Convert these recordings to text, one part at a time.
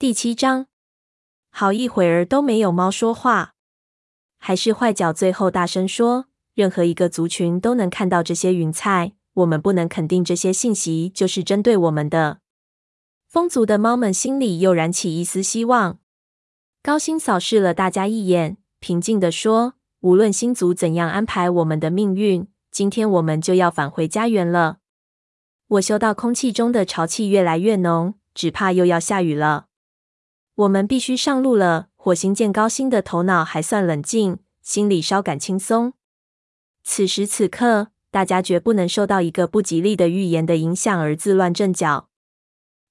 第七章，好一会儿都没有猫说话，还是坏脚最后大声说：“任何一个族群都能看到这些云彩，我们不能肯定这些信息就是针对我们的。”风族的猫们心里又燃起一丝希望。高星扫视了大家一眼，平静地说：“无论星族怎样安排我们的命运，今天我们就要返回家园了。”我嗅到空气中的潮气越来越浓，只怕又要下雨了。我们必须上路了。火星见高星的头脑还算冷静，心里稍感轻松。此时此刻，大家绝不能受到一个不吉利的预言的影响而自乱阵脚。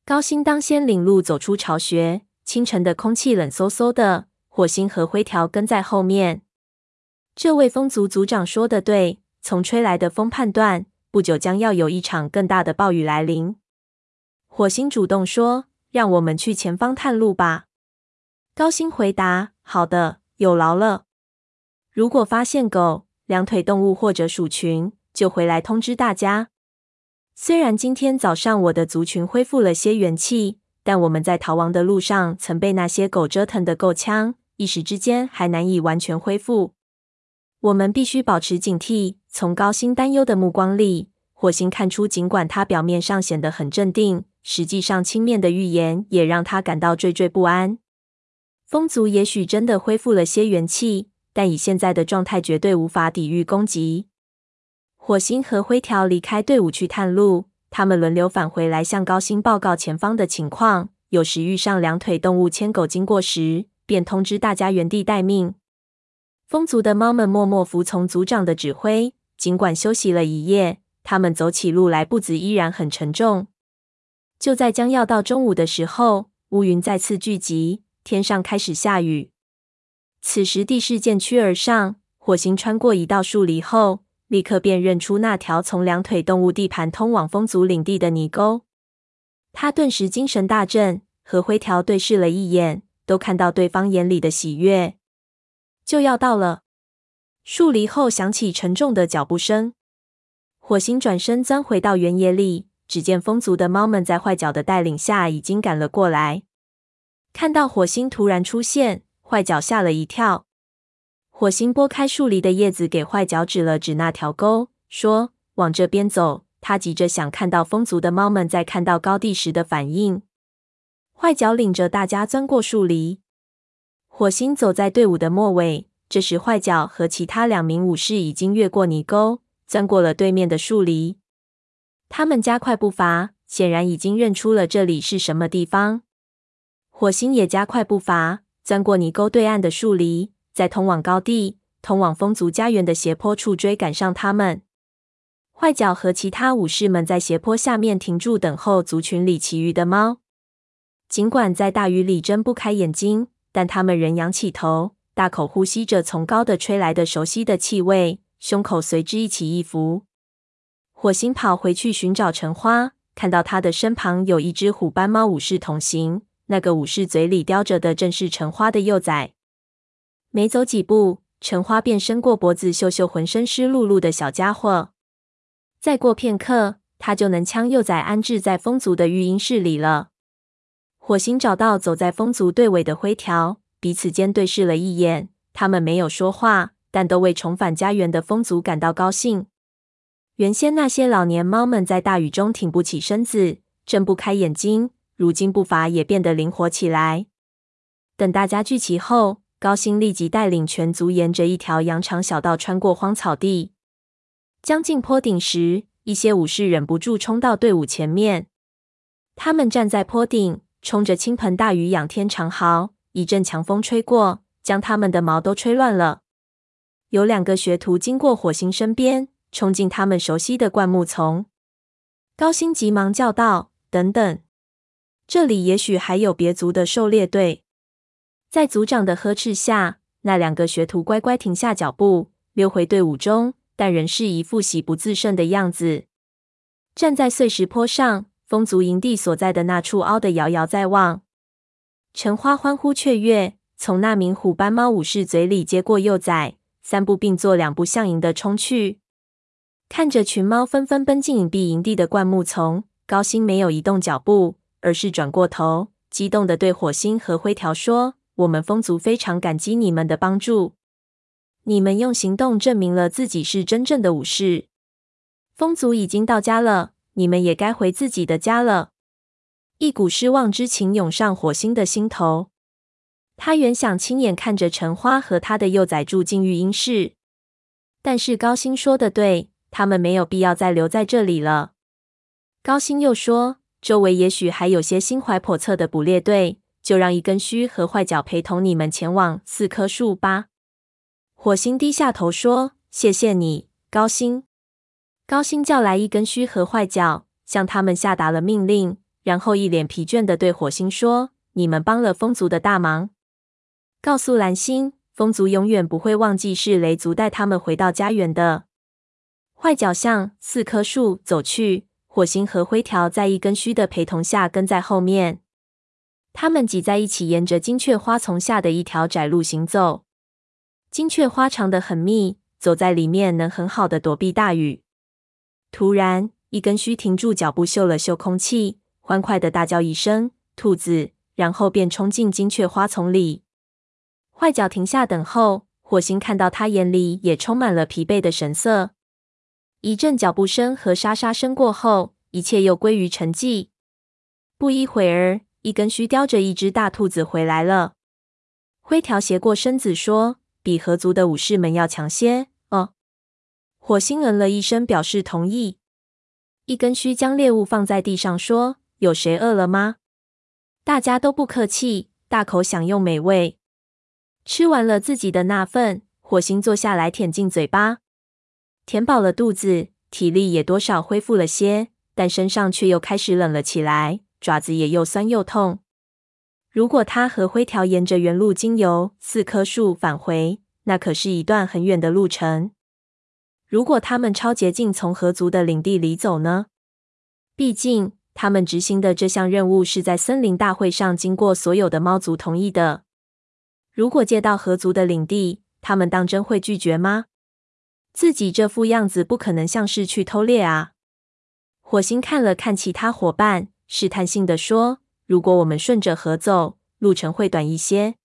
高星当先领路走出巢穴，清晨的空气冷飕飕的。火星和灰条跟在后面。这位风族族长说的对，从吹来的风判断，不久将要有一场更大的暴雨来临。火星主动说：“让我们去前方探路吧。”高星回答：“好的，有劳了。如果发现狗、两腿动物或者鼠群，就回来通知大家。虽然今天早上我的族群恢复了些元气，但我们在逃亡的路上曾被那些狗折腾得够呛，一时之间还难以完全恢复。我们必须保持警惕。”从高星担忧的目光里，火星看出，尽管他表面上显得很镇定，实际上轻蔑的预言也让他感到惴惴不安。风族也许真的恢复了些元气，但以现在的状态，绝对无法抵御攻击。火星和灰条离开队伍去探路，他们轮流返回来向高星报告前方的情况。有时遇上两腿动物牵狗经过时，便通知大家原地待命。风族的猫们默默服从族长的指挥。尽管休息了一夜，他们走起路来步子依然很沉重。就在将要到中午的时候，乌云再次聚集，天上开始下雨。此时地势渐趋而上，火星穿过一道树篱后，立刻辨认出那条从两腿动物地盘通往风族领地的泥沟。他顿时精神大振，和灰条对视了一眼，都看到对方眼里的喜悦。就要到了。树篱后响起沉重的脚步声，火星转身钻回到原野里，只见风族的猫们在坏脚的带领下已经赶了过来。看到火星突然出现，坏脚吓了一跳。火星拨开树篱的叶子，给坏脚指了指那条沟，说：“往这边走。”他急着想看到风族的猫们在看到高地时的反应。坏脚领着大家钻过树篱，火星走在队伍的末尾。这时，坏脚和其他两名武士已经越过泥沟，钻过了对面的树篱。他们加快步伐，显然已经认出了这里是什么地方。火星也加快步伐，钻过泥沟对岸的树篱，在通往高地、通往风族家园的斜坡处追赶上他们。坏脚和其他武士们在斜坡下面停住，等候族群里其余的猫。尽管在大雨里睁不开眼睛，但他们仍仰起头。大口呼吸着从高的吹来的熟悉的气味，胸口随之一起一伏。火星跑回去寻找橙花，看到他的身旁有一只虎斑猫武士同行。那个武士嘴里叼着的正是橙花的幼崽。没走几步，橙花便伸过脖子嗅嗅浑身湿漉漉的小家伙。再过片刻，他就能将幼崽安置在风族的育婴室里了。火星找到走在风族队尾的灰条。彼此间对视了一眼，他们没有说话，但都为重返家园的风族感到高兴。原先那些老年猫们在大雨中挺不起身子，睁不开眼睛，如今步伐也变得灵活起来。等大家聚齐后，高星立即带领全族沿着一条羊肠小道穿过荒草地。将近坡顶时，一些武士忍不住冲到队伍前面。他们站在坡顶，冲着倾盆大雨仰天长嚎。一阵强风吹过，将他们的毛都吹乱了。有两个学徒经过火星身边，冲进他们熟悉的灌木丛。高星急忙叫道：“等等，这里也许还有别族的狩猎队。”在族长的呵斥下，那两个学徒乖乖停下脚步，溜回队伍中，但仍是一副喜不自胜的样子。站在碎石坡上，风族营地所在的那处凹的遥遥在望。橙花欢呼雀跃，从那名虎斑猫武士嘴里接过幼崽，三步并作两步向营地冲去。看着群猫纷纷奔进隐蔽营地的灌木丛，高星没有移动脚步，而是转过头，激动的对火星和灰条说：“我们风族非常感激你们的帮助，你们用行动证明了自己是真正的武士。风族已经到家了，你们也该回自己的家了。”一股失望之情涌上火星的心头。他原想亲眼看着橙花和他的幼崽住进育婴室，但是高星说的对，他们没有必要再留在这里了。高星又说，周围也许还有些心怀叵测的捕猎队，就让一根须和坏脚陪同你们前往四棵树吧。火星低下头说：“谢谢你，高星。”高星叫来一根须和坏脚，向他们下达了命令，然后一脸疲倦的对火星说：“你们帮了风族的大忙。”告诉蓝星，风族永远不会忘记是雷族带他们回到家园的。坏脚向四棵树走去，火星和灰条在一根须的陪同下跟在后面。他们挤在一起，沿着金雀花丛下的一条窄路行走。金雀花长得很密，走在里面能很好的躲避大雨。突然，一根须停住脚步，嗅了嗅空气，欢快的大叫一声“兔子”，然后便冲进金雀花丛里。坏脚停下等候，火星看到他眼里也充满了疲惫的神色。一阵脚步声和沙沙声过后，一切又归于沉寂。不一会儿，一根须叼着一只大兔子回来了。灰条斜过身子说：“比河族的武士们要强些。”哦，火星嗯了一声，表示同意。一根须将猎物放在地上，说：“有谁饿了吗？”大家都不客气，大口享用美味。吃完了自己的那份，火星坐下来舔进嘴巴，填饱了肚子，体力也多少恢复了些，但身上却又开始冷了起来，爪子也又酸又痛。如果他和灰条沿着原路经由四棵树返回，那可是一段很远的路程。如果他们超捷径从河族的领地里走呢？毕竟他们执行的这项任务是在森林大会上经过所有的猫族同意的。如果借到河族的领地，他们当真会拒绝吗？自己这副样子不可能像是去偷猎啊！火星看了看其他伙伴，试探性的说：“如果我们顺着河走，路程会短一些。”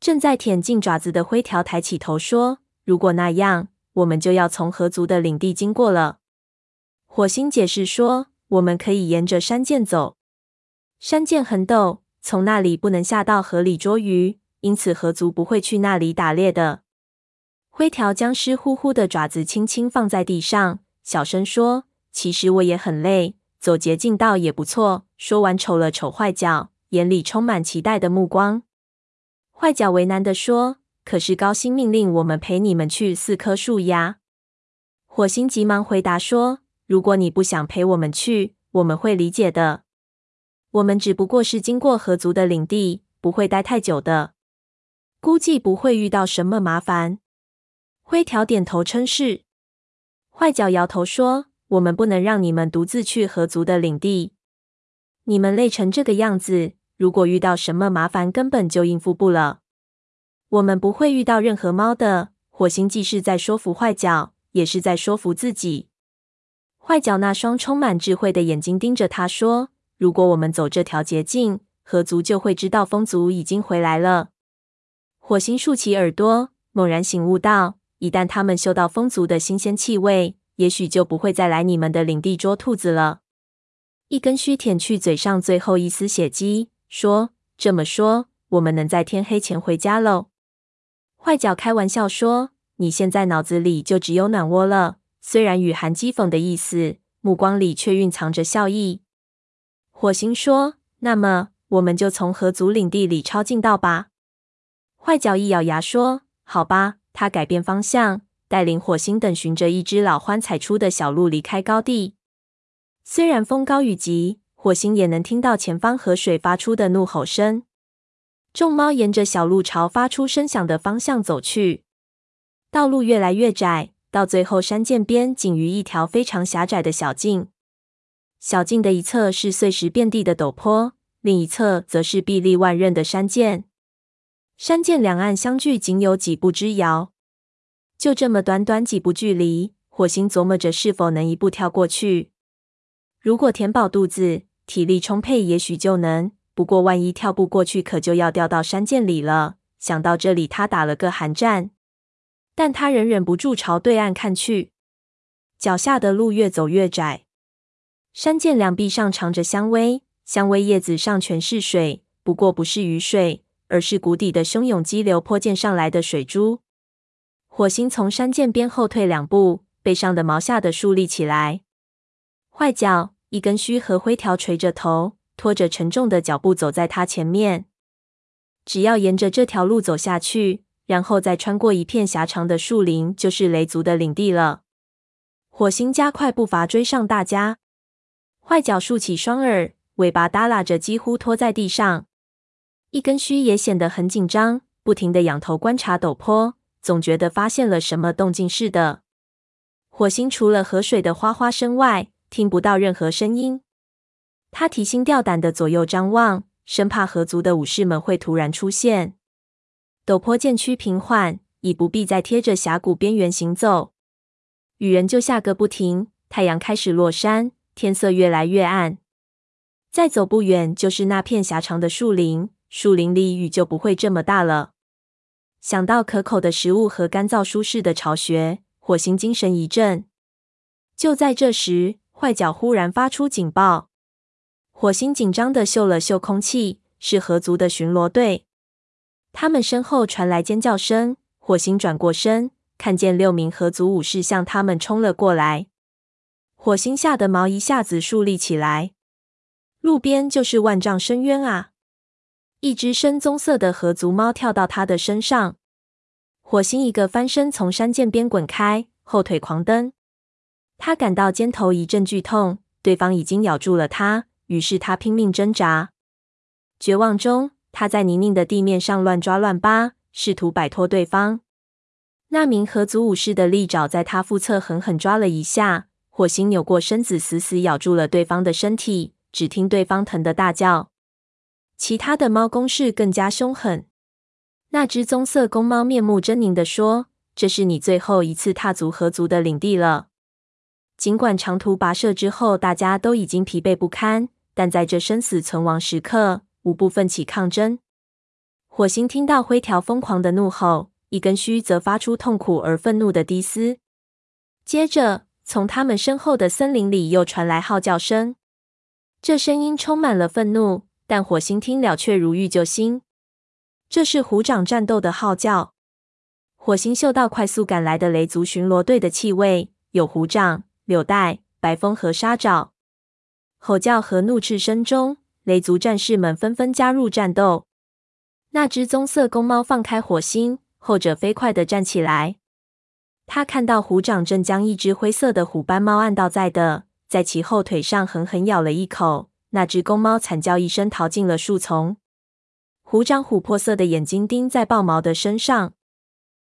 正在舔进爪子的灰条抬起头说：“如果那样，我们就要从河族的领地经过了。”火星解释说：“我们可以沿着山涧走，山涧很陡，从那里不能下到河里捉鱼。”因此，河族不会去那里打猎的。灰条将湿乎乎的爪子轻轻放在地上，小声说：“其实我也很累，走捷径倒也不错。”说完，瞅了瞅坏脚，眼里充满期待的目光。坏脚为难地说：“可是高星命令我们陪你们去四棵树呀。”火星急忙回答说：“如果你不想陪我们去，我们会理解的。我们只不过是经过河族的领地，不会待太久的。”估计不会遇到什么麻烦。灰条点头称是。坏脚摇头说：“我们不能让你们独自去河族的领地。你们累成这个样子，如果遇到什么麻烦，根本就应付不了。我们不会遇到任何猫的。”火星既是在说服坏脚，也是在说服自己。坏脚那双充满智慧的眼睛盯着他说：“如果我们走这条捷径，河族就会知道风族已经回来了。”火星竖起耳朵，猛然醒悟到：一旦他们嗅到风族的新鲜气味，也许就不会再来你们的领地捉兔子了。一根须舔去嘴上最后一丝血迹，说：“这么说，我们能在天黑前回家喽？”坏脚开玩笑说：“你现在脑子里就只有暖窝了。”虽然语含讥讽的意思，目光里却蕴藏着笑意。火星说：“那么，我们就从河族领地里抄近道吧。”坏脚一咬牙说：“好吧。”他改变方向，带领火星等循着一只老獾踩出的小路离开高地。虽然风高雨急，火星也能听到前方河水发出的怒吼声。众猫沿着小路朝发出声响的方向走去。道路越来越窄，到最后山涧边仅余一条非常狭窄的小径。小径的一侧是碎石遍地的陡坡，另一侧则是壁立万仞的山涧。山涧两岸相距仅有几步之遥，就这么短短几步距离，火星琢磨着是否能一步跳过去。如果填饱肚子，体力充沛，也许就能；不过万一跳不过去，可就要掉到山涧里了。想到这里，他打了个寒战，但他仍忍不住朝对岸看去。脚下的路越走越窄，山涧两壁上长着香薇，香薇叶子上全是水，不过不是雨水，而是谷底的汹涌激流泼溅上来的水珠。火星从山涧边后退两步，背上的毛吓得竖立起来。坏脚，一根须和灰条垂着头，拖着沉重的脚步走在他前面。只要沿着这条路走下去，然后再穿过一片狭长的树林，就是雷族的领地了。火星加快步伐追上大家。坏脚竖起双耳，尾巴耷拉着，几乎拖在地上。一根须也显得很紧张，不停地仰头观察陡坡，总觉得发现了什么动静似的。火星除了河水的哗哗声外，听不到任何声音。他提心吊胆地左右张望。生怕河族的武士们会突然出现。陡坡渐趋平缓，已不必再贴着峡谷边缘行走。雨仍旧下个不停，太阳开始落山，天色越来越暗。再走不远，就是那片狭长的树林。树林里雨就不会这么大了。想到可口的食物和干燥舒适的巢穴，火星精神一振。就在这时，坏脚忽然发出警报。火星紧张的嗅了嗅空气，是河族的巡逻队。他们身后传来尖叫声。火星转过身，看见六名河族武士向他们冲了过来。火星吓得毛一下子竖立起来。路边就是万丈深渊啊！一只深棕色的河族猫跳到他的身上。火星一个翻身从山涧边滚开，后腿狂蹬。他感到肩头一阵剧痛，对方已经咬住了他。于是他拼命挣扎，绝望中，他在泥泞的地面上乱抓乱扒，试图摆脱对方。那名河族武士的利爪在他腹侧狠狠抓了一下，火星扭过身子，死死咬住了对方的身体，只听对方疼得大叫。其他的猫攻势更加凶狠。那只棕色公猫面目狰狞地说：“这是你最后一次踏足河族的领地了。”尽管长途跋涉之后，大家都已经疲惫不堪。但在这生死存亡时刻，无不奋起抗争。火星听到灰条疯狂的怒吼，一根须则发出痛苦而愤怒的低嘶。接着，从他们身后的森林里又传来号叫声，这声音充满了愤怒，但火星听了却如遇救星。这是虎掌战斗的号叫。火星嗅到快速赶来的雷族巡逻队的气味，有虎掌、柳带、白风和沙爪。吼叫和怒斥声中，雷族战士们纷纷加入战斗。那只棕色公猫放开火星，后者飞快地站起来。他看到虎掌正将一只灰色的虎斑猫按倒在的，在其后腿上狠狠咬了一口。那只公猫惨叫一声，逃进了树丛。虎掌琥珀色的眼睛盯在豹毛的身上。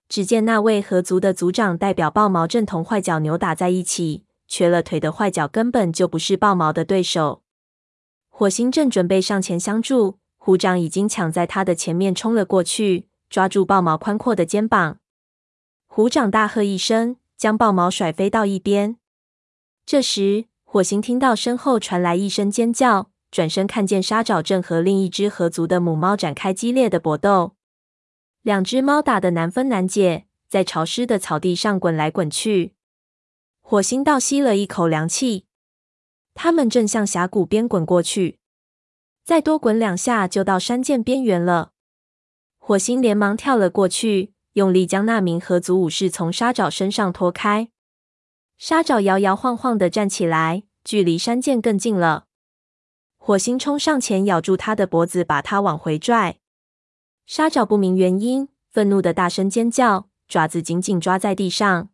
只见那位河族的族长代表豹毛，正同坏脚扭打在一起。瘸了腿的坏脚根本就不是豹毛的对手。火星正准备上前相助，虎掌已经抢在他的前面冲了过去，抓住豹毛宽阔的肩膀。虎掌大喝一声，将豹毛甩飞到一边。这时，火星听到身后传来一声尖叫，转身看见沙爪正和另一只河族的母猫展开激烈的搏斗。两只猫打得难分难解，在潮湿的草地上滚来滚去。火星倒吸了一口凉气，他们正向峡谷边滚过去，再多滚两下就到山涧边缘了。火星连忙跳了过去，用力将那名河族武士从沙爪身上拖开。沙爪摇摇晃晃地站起来，距离山涧更近了。火星冲上前咬住他的脖子，把他往回拽。沙爪不明原因，愤怒地大声尖叫，爪子紧紧抓在地上。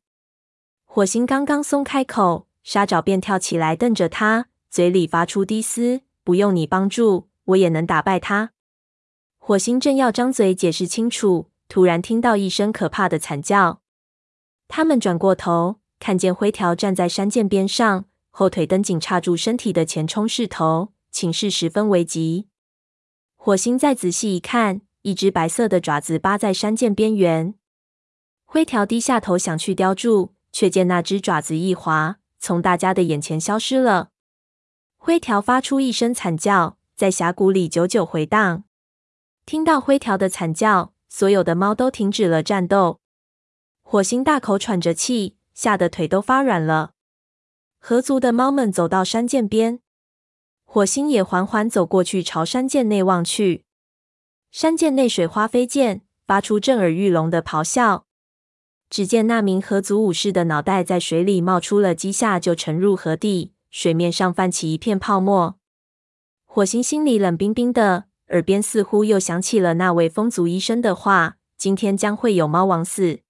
火星刚刚松开口，沙爪便跳起来瞪着他，嘴里发出低嘶：“不用你帮助，我也能打败他。”火星正要张嘴解释清楚，突然听到一声可怕的惨叫。他们转过头，看见灰条站在山涧边上，后腿蹬紧插住身体的前冲势头，情势十分危急。火星再仔细一看，一只白色的爪子扒在山涧边缘。灰条低下头想去叼住。却见那只爪子一滑，从大家的眼前消失了。灰条发出一声惨叫，在峡谷里久久回荡。听到灰条的惨叫，所有的猫都停止了战斗。火星大口喘着气，吓得腿都发软了。河族的猫们走到山涧边，火星也缓缓走过去，朝山涧内望去。山涧内水花飞溅，发出震耳欲聋的咆哮。只见那名河族武士的脑袋在水里冒出了几下，就沉入河底，水面上泛起一片泡沫。火星心里冷冰冰的，耳边似乎又响起了那位风族医生的话：“今天将会有猫王死。”